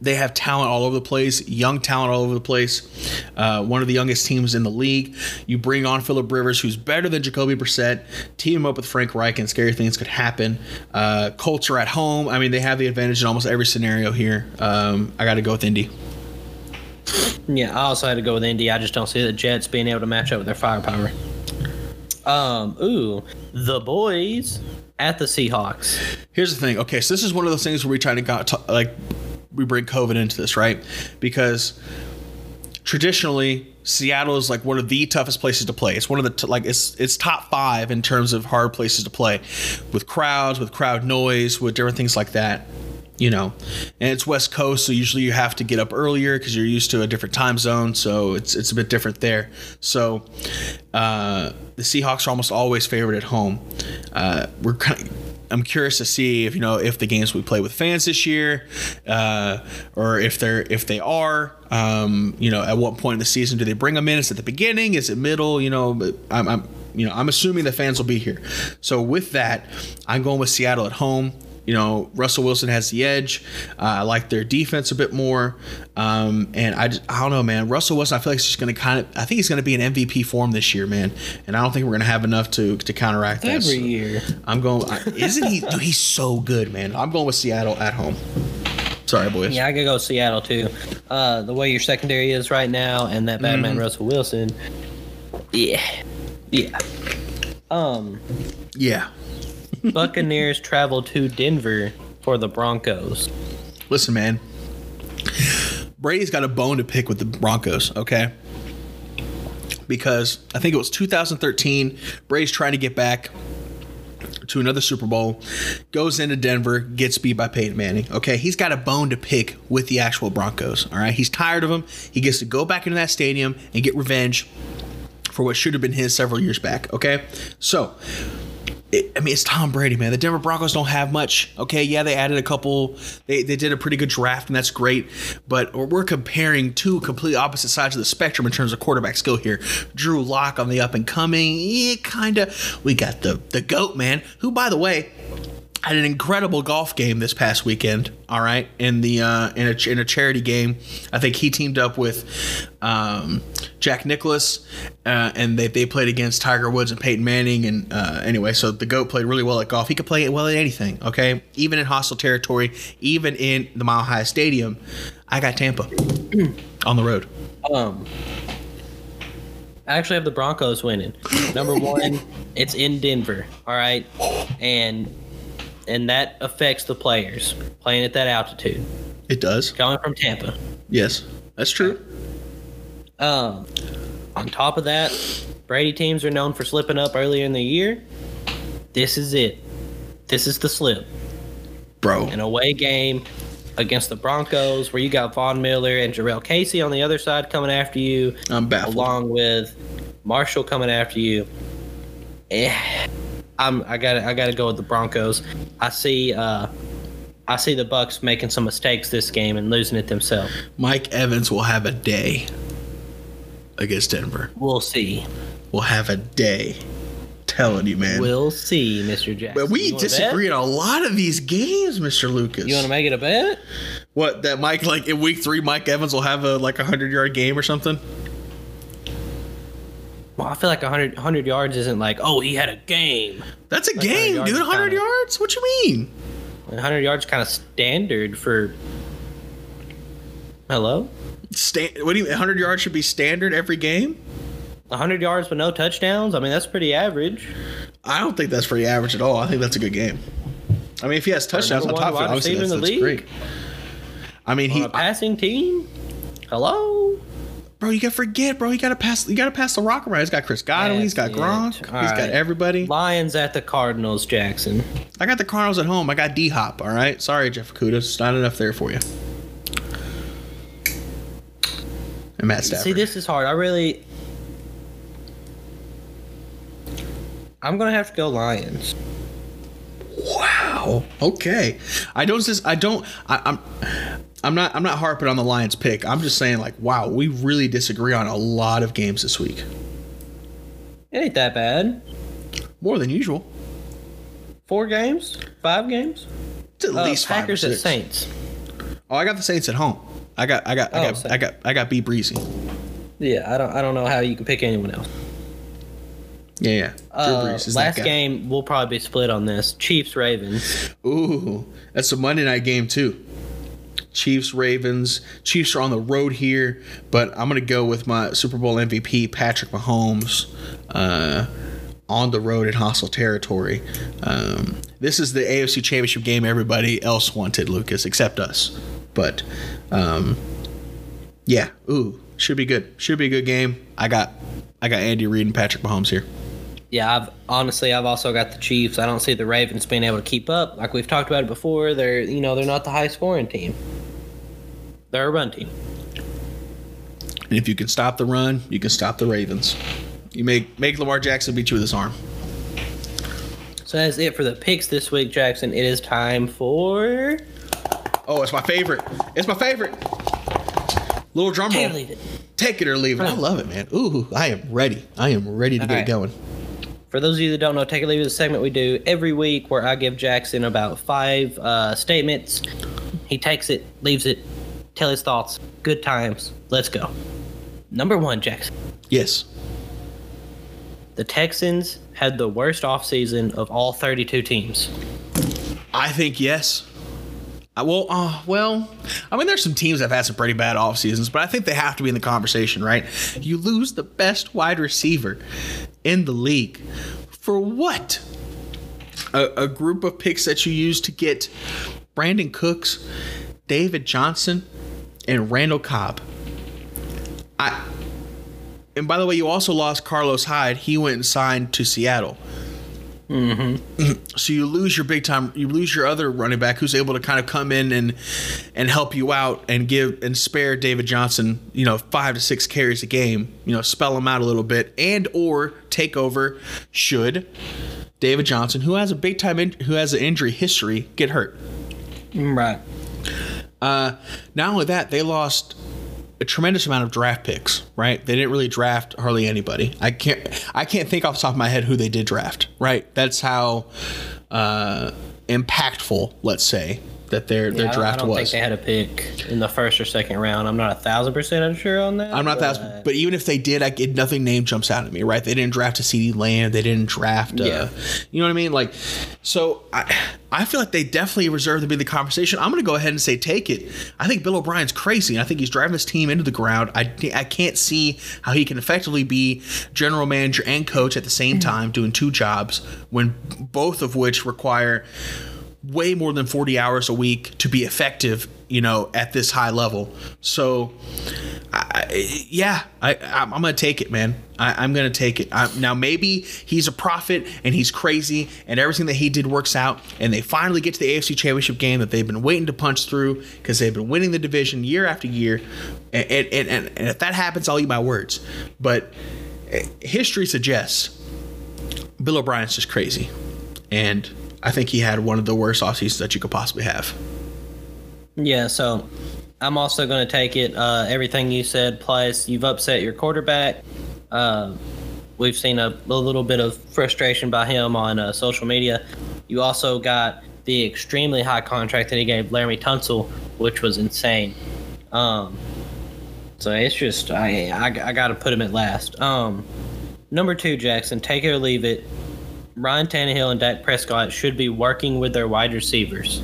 they have talent all over the place, young talent all over the place. Uh, one of the youngest teams in the league. You bring on Philip Rivers, who's better than Jacoby Brissett. Team him up with Frank Reich, and scary things could happen. Uh, Colts are at home. I mean, they have the advantage in almost every scenario here. Um, I got to go with Indy. Yeah, I also had to go with Indy. I just don't see the Jets being able to match up with their firepower. Um, ooh, the boys at the Seahawks. Here's the thing. Okay, so this is one of those things where we try to got to, like we bring COVID into this, right? Because traditionally Seattle is like one of the toughest places to play. It's one of the t- like it's it's top five in terms of hard places to play, with crowds, with crowd noise, with different things like that. You know, and it's West Coast, so usually you have to get up earlier because you're used to a different time zone. So it's it's a bit different there. So uh, the Seahawks are almost always favored at home. Uh, we're kind of I'm curious to see if you know if the games we play with fans this year, uh, or if they're if they are, um, you know, at what point in the season do they bring them in? Is it the beginning? Is it middle? You know, I'm, I'm you know I'm assuming the fans will be here. So with that, I'm going with Seattle at home. You know, Russell Wilson has the edge. Uh, I like their defense a bit more, um, and I, just, I don't know, man. Russell Wilson, I feel like he's just going to kind of. I think he's going to be in MVP form this year, man. And I don't think we're going to have enough to to counteract that. Every year. I'm going. Isn't he? Dude, he's so good, man. I'm going with Seattle at home. Sorry, boys. Yeah, I could go Seattle too. Uh, the way your secondary is right now, and that bad man Russell Wilson. Yeah, yeah. Um, Yeah. Buccaneers travel to Denver for the Broncos. Listen, man. Brady's got a bone to pick with the Broncos. Okay. Because I think it was 2013. Brady's trying to get back to another Super Bowl, goes into Denver, gets beat by Peyton Manning. Okay, he's got a bone to pick with the actual Broncos. All right, he's tired of them. He gets to go back into that stadium and get revenge for what should have been his several years back. Okay, so. It, I mean, it's Tom Brady, man. The Denver Broncos don't have much. Okay, yeah, they added a couple. They, they did a pretty good draft, and that's great. But we're- comparing two completely opposite sides of the spectrum in terms of quarterback skill here. Drew Lock on the up and coming, yeah, kind of. We got the the goat man, who, by the way, had an incredible golf game this past weekend. All right, in the uh, in a in a charity game, I think he teamed up with um, Jack Nicklaus, uh, and they they played against Tiger Woods and Peyton Manning. And uh, anyway, so the goat played really well at golf. He could play it well at anything. Okay, even in hostile territory, even in the Mile High Stadium. I got Tampa on the road. Um, I actually have the Broncos winning. Number one, it's in Denver. All right, and and that affects the players playing at that altitude, It does. coming from Tampa. Yes, that's true. Um, on top of that, Brady teams are known for slipping up earlier in the year. This is it. This is the slip. Bro. An away game against the Broncos where you got Von Miller and Jurrell Casey on the other side coming after you, I'm baffled. along with Marshall coming after you. Eh, I'm I got I got to go with the Broncos. I see uh I see the Bucs making some mistakes this game and losing it themselves. Mike Evans will have a day against Denver. We'll see. We'll have a day. Telling you, man. We'll see, Mr. Jackson. but we disagree bet? on a lot of these games, Mr. Lucas. You want to make it a bet? what that Mike like in week three, Mike Evans will have a like a hundred yard game or something? Well, I feel like 100, 100 yards isn't like, oh, he had a game. That's a Like game, yards dude. is hundred kinda- yards? What you mean? 100 yards kind of standard for. Hello? Sta- what do you? mean? hundred yards should be standard every game? 100 yards with no touchdowns? I mean, that's pretty average. I don't think that's pretty average at all. I think that's a good game. I mean, if he has touchdowns on top of it, obviously that's, in the that's great. I mean, he, On a passing team? Hello? Bro, you gotta forget, bro. You gotta pass. You gotta pass the rock around. He's got Chris Godwin. He's got That's it. Gronk. All he's got everybody. Lions at the Cardinals, Jackson. I got the Cardinals at home. I got D Hop. All right. Sorry, Jeff Okudah. It's not enough there for you. And Matt Stafford. See, this is hard. I really. I'm to have to go Lions. Wow. Okay. I don't. I don't. I, I'm. I'm not. I'm not harping on the Lions pick. I'm just saying, like, wow, we really disagree on a lot of games this week, It ain't that bad. more than usual. Four games? Five games? It's at Uh, least five Packers at. Saints. Oh, I got the Saints at home. I got. I got. I Oh, got. Saints. I got. I got B breezy. Yeah, I don't. I don't know how you can pick anyone else. Yeah, yeah. Uh, Brees is that last game, we'll probably be split on this. Chiefs Ravens. Ooh, that's a Monday night game too. Chiefs, Ravens. Chiefs are on the road here, but I'm gonna go with my Super Bowl MVP Patrick Mahomes uh, on the road in hostile territory. Um, this is the AFC Championship game. Everybody else wanted Lucas except us, but um, yeah, ooh, should be good. Should be a good game. I got I got Andy Reid and Patrick Mahomes here. Yeah, I've honestly I've also got the Chiefs. I don't see the Ravens being able to keep up. Like we've talked about it before, they're you know they're not the high scoring team. They're a run team. And if you can stop the run, you can stop the Ravens. You make make Lamar Jackson beat you with his arm. So that's it for the picks this week, Jackson. It is time for Oh, it's my favorite. It's my favorite. Little drum roll. Can't leave it. Take it or leave it. I love it, man. Ooh, I am ready. I am ready to get right. going. For those of you that don't know, Take It or Leave It is a segment we do every week where I give Jackson about five uh, statements. He takes it, leaves it, tell his thoughts. Good times. Let's go. Number one, Jackson. Yes. The Texans had the worst offseason of all 32 teams. I think yes. I, well, uh, well, I mean, there's some teams that have had some pretty bad off seasons, but I think they have to be in the conversation, right? You lose the best wide receiver in the league for what? A, a group of picks that you use to get Brandin Cooks, David Johnson, and Randall Cobb. I. And by the way, you also lost Carlos Hyde. He went and signed to Seattle. Mm-hmm. So you lose your big time. You lose your other running back who's able to kind of come in and and help you out and give and spare David Johnson, you know, five to six carries a game. You know, spell him out a little bit and or take over should David Johnson, who has a big time in, who has an injury history, get hurt. Right. Uh, not only that, they lost a tremendous amount of draft picks. Right? They didn't really draft hardly anybody. I can't. I can't think off the top of my head who they did draft. Right? That's how uh, impactful, let's say, that their their I don't, I don't think they had a pick in the first or second round. I'm not a thousand percent sure on that. I'm not but, that, but even if they did, I get nothing name jumps out at me, right? They didn't draft a CeeDee Lamb, they didn't draft, uh, Yeah. you know what I mean? Like, so I, I feel like they definitely reserve to be the conversation. I'm going to go ahead and say take it. I think Bill O'Brien's crazy. I think he's driving his team into the ground. I, I can't see how he can effectively be general manager and coach at the same time, doing two jobs when both of which require way more than 40 hours a week to be effective, you know, at this high level. So I, yeah, I, I'm, I'm gonna take it, man. I, I'm gonna take it. I, now maybe he's a prophet and he's crazy and everything that he did works out, and they finally get to the AFC Championship game that they've been waiting to punch through because they've been winning the division year after year, and and, and, and if that happens, I'll eat my words. But eh, history suggests Bill O'Brien's just crazy, and I think he had one of the worst off seasons that you could possibly have. Yeah, so I'm also going to take it. Uh, everything you said, plus you've upset your quarterback. Uh, we've seen a, a, little bit of frustration by him on uh, social media. You also got the extremely high contract that he gave Laremy Tunsil, which was insane. Um, so it's just I I, I got to put him at last. Um, number two, Jackson, take it or leave it. Ryan Tannehill and Dak Prescott should be working with their wide receivers.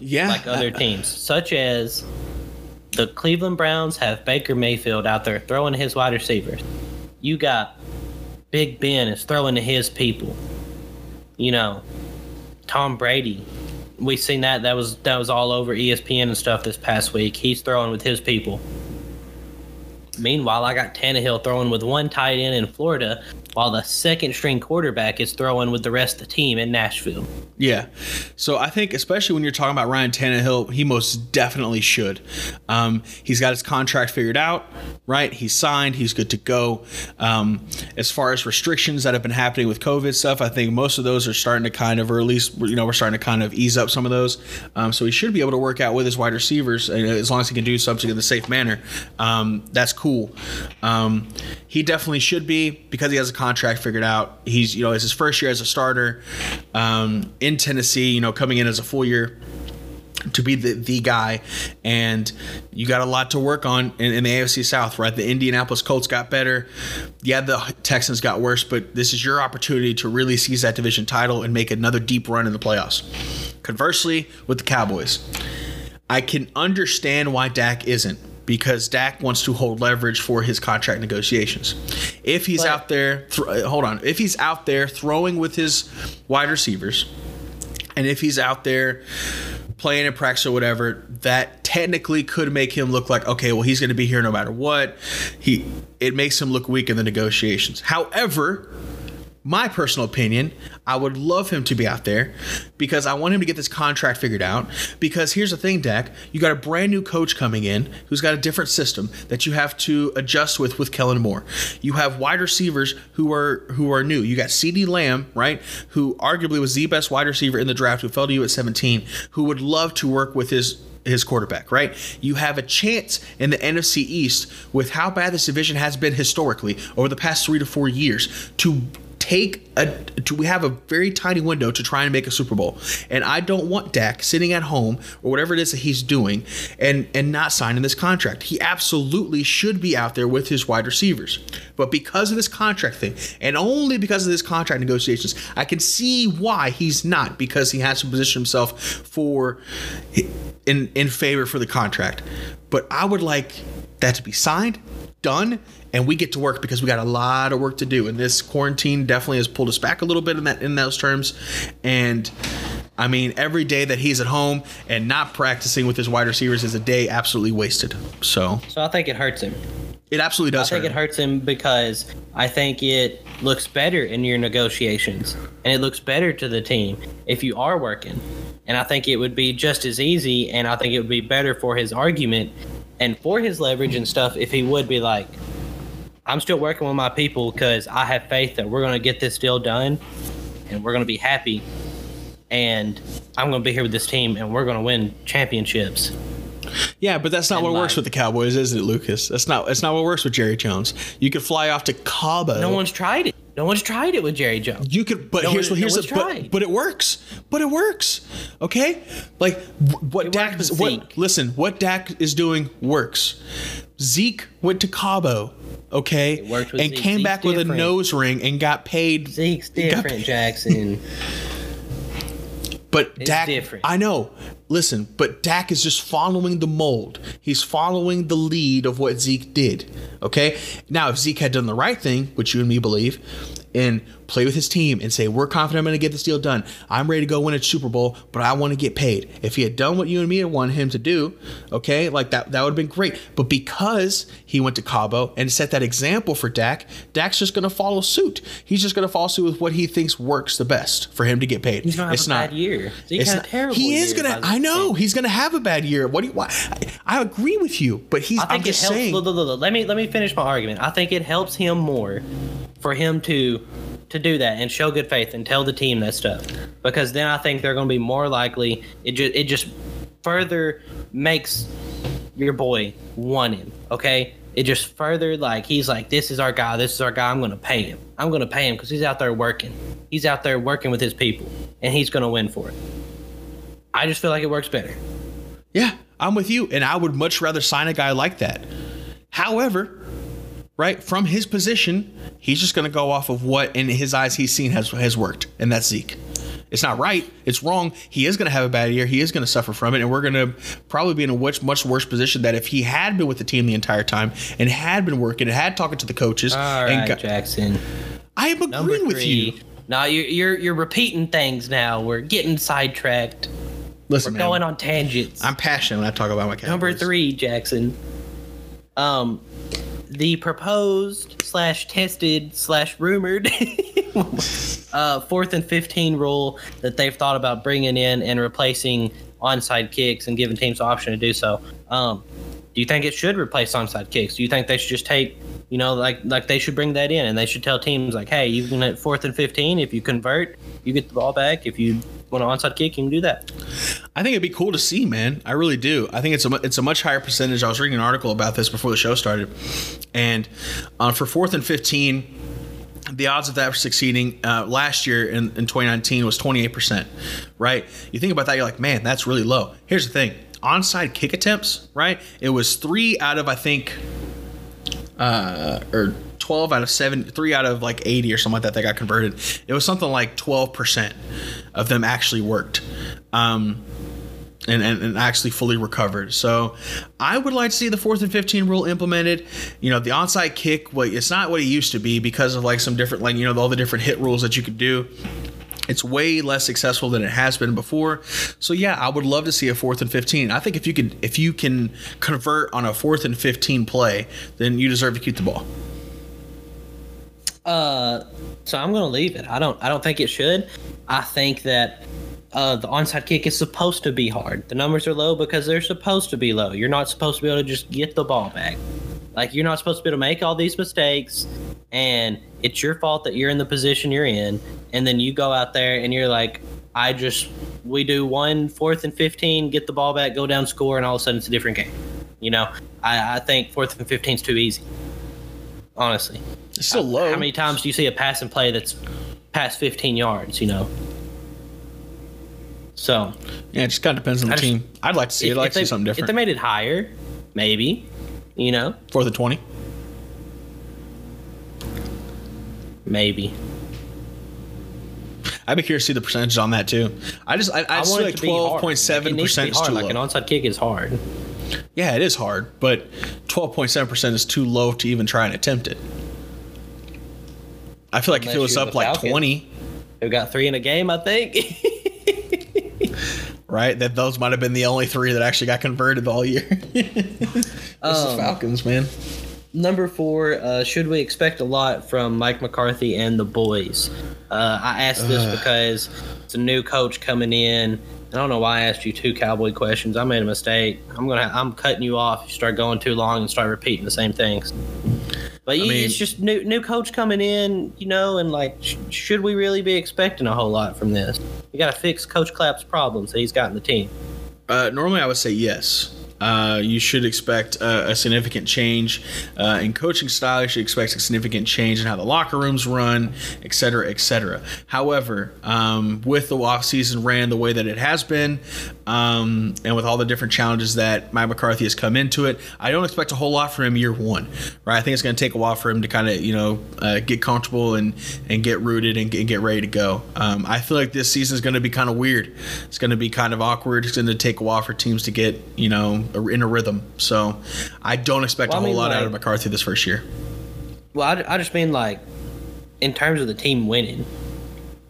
Yeah. Like other teams, such as the Cleveland Browns have Baker Mayfield out there throwing his wide receivers. You got Big Ben is throwing to his people. You know, Tom Brady. We seen that that was that was all over ESPN and stuff this past week. He's throwing with his people. Meanwhile, I got Tannehill throwing with one tight end in Florida, while the second string quarterback is throwing with the rest of the team in Nashville. Yeah. So I think, especially when you're talking about Ryan Tannehill, he most definitely should. Um, he's got his contract figured out, right? He's signed, he's good to go. Um, as far as restrictions that have been happening with COVID stuff, I think most of those are starting to kind of, or at least, you know, we're starting to kind of ease up some of those. Um, so he should be able to work out with his wide receivers uh, as long as he can do something in a safe manner. Um, that's cool. Um, he definitely should be because he has a contract figured out. He's, you know, it's his first year as a starter um, in Tennessee, you know, coming in as a full year to be the, the guy and you got a lot to work on in, in, the AFC South, right? The Indianapolis Colts got better. Yeah, the Texans got worse, but this is your opportunity to really seize that division title and make another deep run in the playoffs. Conversely, with the Cowboys, I can understand why Dak isn't because Dak wants to hold leverage for his contract negotiations. If he's but, out there, th- hold on, if he's out there throwing with his wide receivers, and if he's out there playing in practice or whatever, that technically could make him look like okay, well he's going to be here no matter what. He it makes him look weak in the negotiations. However, my personal opinion, I would love him to be out there because I want him to get this contract figured out. Because here's the thing, Dak, you got a brand new coach coming in who's got a different system that you have to adjust with with Kellen Moore. You have wide receivers who are who are new. You got CeeDee Lamb, right, who arguably was the best wide receiver in the draft, who fell to you at 17, who would love to work with his his quarterback, right? You have a chance in the NFC East with how bad this division has been historically over the past three to four years to take a to, we have a very tiny window to try and make a Super Bowl. And I don't want Dak sitting at home or whatever it is that he's doing and and not signing this contract. He absolutely should be out there with his wide receivers. But because of this contract thing, and only because of this contract negotiations, I can see why he's not because he has to position himself for in in favor for the contract. But I would like that to be signed, done, and we get to work because we got a lot of work to do. And this quarantine definitely has pulled us back a little bit in that in those terms. And I mean, every day that he's at home and not practicing with his wide receivers is a day absolutely wasted. So, so I think it hurts him. It absolutely does. I think hurt it hurts him because I think it looks better in your negotiations and it looks better to the team if you are working. And I think it would be just as easy and I think it would be better for his argument and for his leverage and stuff if he would be like, I'm still working with my people because I have faith that we're going to get this deal done and we're going to be happy. And I'm going to be here with this team and we're going to win championships. Yeah, but that's not and what like, works with the Cowboys, isn't it, Lucas? That's not. That's not what works with Jerry Jones. You could fly off to Cabo. No one's tried it. No one's tried it with Jerry Jones. You could, but no here's what here's no the, but, but, it works. But it works. Okay, like what it Dak is. What listen? What Dak is doing works. Zeke went to Cabo okay, and Zeke. came Zeke's back different. with a nose ring and got paid. Zeke's different, paid. Jackson. But it's Dak, different. I know. Listen, but Dak is just following the mold. He's following the lead of what Zeke did. Okay. Now, if Zeke had done the right thing, which you and me believe, and play with his team and say, We're confident I'm going to get this deal done. I'm ready to go win a Super Bowl, but I want to get paid. If he had done what you and me had wanted him to do, okay, like that, that would have been great. But because he went to Cabo and set that example for Dak, Dak's just going to follow suit. He's just going to follow suit with what he thinks works the best for him to get paid. He's gonna have it's a not, bad year. He it's not- terrible He is gonna. I know he's gonna have a bad year. What do you? Why, I, I agree with you, but he's. I I'm think it just helps. saying. Look, look, look, let me let me finish my argument. I think it helps him more for him to to do that and show good faith and tell the team that stuff because then I think they're going to be more likely. It just it just further makes your boy want him. Okay. It just further like he's like this is our guy. This is our guy. I'm going to pay him. I'm going to pay him because he's out there working. He's out there working with his people and he's going to win for it. I just feel like it works better. Yeah, I'm with you, and I would much rather sign a guy like that. However, right from his position, he's just going to go off of what in his eyes he's seen has has worked, and that's Zeke. It's not right. It's wrong. He is going to have a bad year. He is going to suffer from it, and we're going to probably be in a much much worse position that if he had been with the team the entire time and had been working and had talking to the coaches. All and right, got- Jackson. I am agreeing with you. No, you're, you're you're repeating things now. We're getting sidetracked. Listen, We're man, going on tangents. I'm passionate when I talk about my Cowboys. Number three, Jackson. Um, the proposed slash tested slash rumored uh, fourth and fifteen rule that they've thought about bringing in and replacing onside kicks and giving teams the option to do so. Um, do you think it should replace onside kicks? Do you think they should just take, you know, like like they should bring that in and they should tell teams like, hey, you can at fourth and fifteen, if you convert, you get the ball back. If you want an onside kick, you can do that. I think it'd be cool to see, man. I really do. I think it's a it's a much higher percentage. I was reading an article about this before the show started, and uh, for fourth and fifteen, the odds of that succeeding uh, last year in, in 2019 was 28 percent. Right? You think about that, you're like, man, that's really low. Here's the thing: onside kick attempts, right? It was three out of I think, uh, or 12 out of seven, three out of like 80 or something like that that got converted. It was something like 12 percent of them actually worked. Um, and, and, and actually fully recovered. So I would like to see the fourth and 15 rule implemented. You know, the onside kick, well, it's not what it used to be because of like some different, like, you know, all the different hit rules that you could do. It's way less successful than it has been before. So yeah, I would love to see a fourth and 15. I think if you could, if you can convert on a fourth and 15 play, then you deserve to keep the ball. Uh, so I'm gonna leave it. I don't. I don't think it should. I think that uh, the onside kick is supposed to be hard. The numbers are low because they're supposed to be low. You're not supposed to be able to just get the ball back. Like you're not supposed to be able to make all these mistakes, and it's your fault that you're in the position you're in. And then you go out there and you're like, I just we do one fourth and fifteen, get the ball back, go down, score, and all of a sudden it's a different game. You know, I, I think fourth and fifteen is too easy. Honestly. It's still low. How many times do you see a pass and play that's past 15 yards? You know. So yeah, it just kind of depends on the just- team. I'd like to see. it. I'd like to they, see something different if they made it higher, maybe. You know, Fourth and 20. Maybe. I'd be curious to see the percentages on that too. I just I, I, I just want feel it like to be hard. twelve point seven needs to be percent is too Like low. an onside kick is hard. yeah, it is hard, but twelve point seven percent is too low to even try and attempt it. I feel like if it was up like Falcons. twenty, Who got three in a game? I think. right, that those might have been the only three that actually got converted all year. this is Um, Falcons, man. Number four, uh, should we expect a lot from Mike McCarthy and the boys? Uh, I asked this because it's a new coach coming in. I don't know why I asked you two cowboy questions. I made a mistake. I'm gonna. I'm cutting you off. You start going too long and start repeating the same things. But mean- it's just new new coach coming in, you know, and like, sh- should we really be expecting a whole lot from this? You got to fix Coach Clapp's problems that he's got in the team. Uh, normally, I would say yes. Uh, you should expect uh, a significant change uh, in coaching style. You should expect a significant change in how the locker rooms run, et cetera, et cetera. However, um, with the offseason ran the way that it has been, um, and with all the different challenges that Mike McCarthy has come into it, I don't expect a whole lot from him year one. Right? I think it's going to take a while for him to kind of you know uh, get comfortable and and get rooted and, and get ready to go. Um, I feel like this season is going to be kind of weird. It's going to be kind of awkward. It's going to take a while for teams to get you know in a rhythm. So I don't expect Well, a I whole mean, lot out like- of McCarthy this first year. Well, I, I just mean like in terms of the team winning,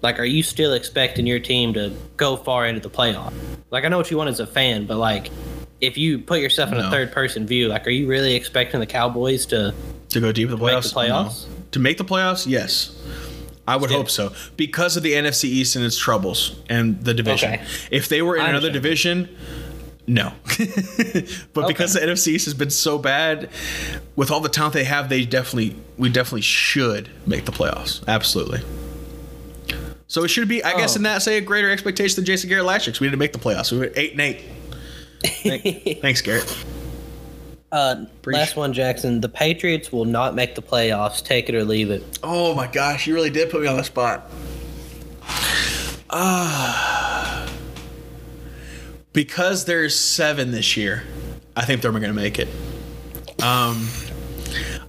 like, are you still expecting your team to go far into the playoff? Like, I know what you want as a fan, but like, if you put yourself in No. a third person view, like, are you really expecting the Cowboys to? To go deep in the playoffs? the playoffs? No. To make the playoffs? Yes. I would hope so. Because of the NFC East and its troubles and the division. Okay. If they were in I another understand. division, no. but because the NFC East has been so bad, with all the talent they have, they definitely we definitely should make the playoffs. Absolutely. So it should be, I guess, Oh. in that say a greater expectation than Jason Garrett last year. 'cause we didn't make the playoffs. We were eight and eight. Thank- Thanks, Garrett. Uh, last one, Jackson. The Patriots will not make the playoffs. Take it or leave it. Oh my gosh, you really did put me on the spot. Ah. Because there's seven this year, I think they're going to make it. Um,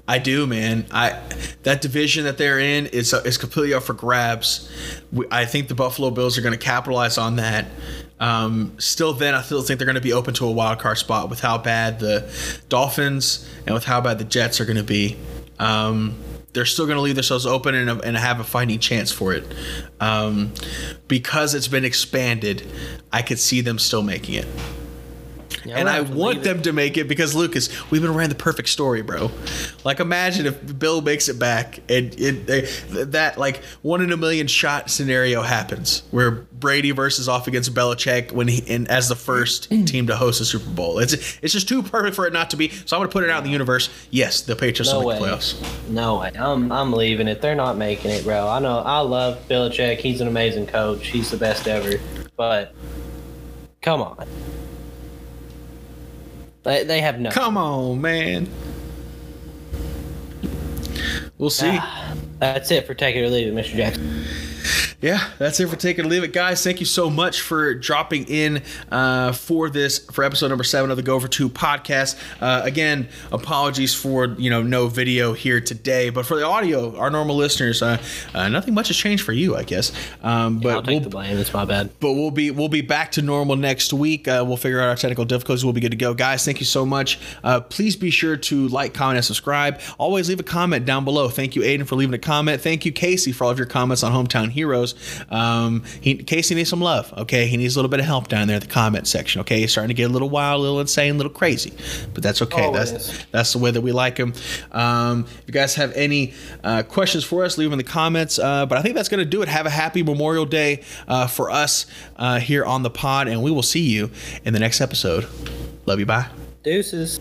I do, man. I that division that they're in is is completely up for grabs. We, I think the Buffalo Bills are going to capitalize on that. Um, still, then I still think they're going to be open to a wild card spot with how bad the Dolphins and with how bad the Jets are going to be. Um, they're still going to leave themselves open and, and have a fighting chance for it. Um, because it's been expanded, I could see them still making it. Yeah, And I gonna have to want them to make it because Lucas, we've been around the perfect story, bro. Like imagine if Bill makes it back and it, they, that like one in a million shot scenario happens where Brady versus off against Belichick when he and as the first team to host a Super Bowl. It's it's just too perfect for it not to be. So I'm gonna put it out in the universe. Yes, the Patriots No will way. make the playoffs. No way. I'm I'm leaving it. They're not making it, bro. I know. I love Belichick. He's an amazing coach. He's the best ever. But come on. They, they have no. Come on, man. We'll see. Ah, that's it for take it or leave it, Mr. Jackson. Yeah, that's it for take it or leave it, guys. Thank you so much for dropping in uh, for this for episode number seven of the Go for Two podcast. Uh, again, apologies for you know no video here today, but for the audio, our normal listeners, uh, uh, nothing much has changed for you, I guess. Um, but I'll take we'll, the blame. It's my bad. but we'll be we'll be back to normal next week. Uh, we'll figure out our technical difficulties. We'll be good to go, guys. Thank you so much. Uh, please be sure to like, comment, and subscribe. Always leave a comment down below. Thank you, Aiden, for leaving a comment. Thank you, Casey, for all of your comments on Hometown Heroes. Um, he, Casey needs some love. Okay, he needs a little bit of help down there in the comment section. Okay, he's starting to get a little wild, a little insane, a little crazy, but that's okay. That's Always. that's the way that we like him. Um, if you guys have any uh, questions for us, leave them in the comments. Uh, but I think that's going to do it. Have a happy Memorial Day uh, for us uh, here on the pod, and we will see you in the next episode. Love you. Bye. Deuces.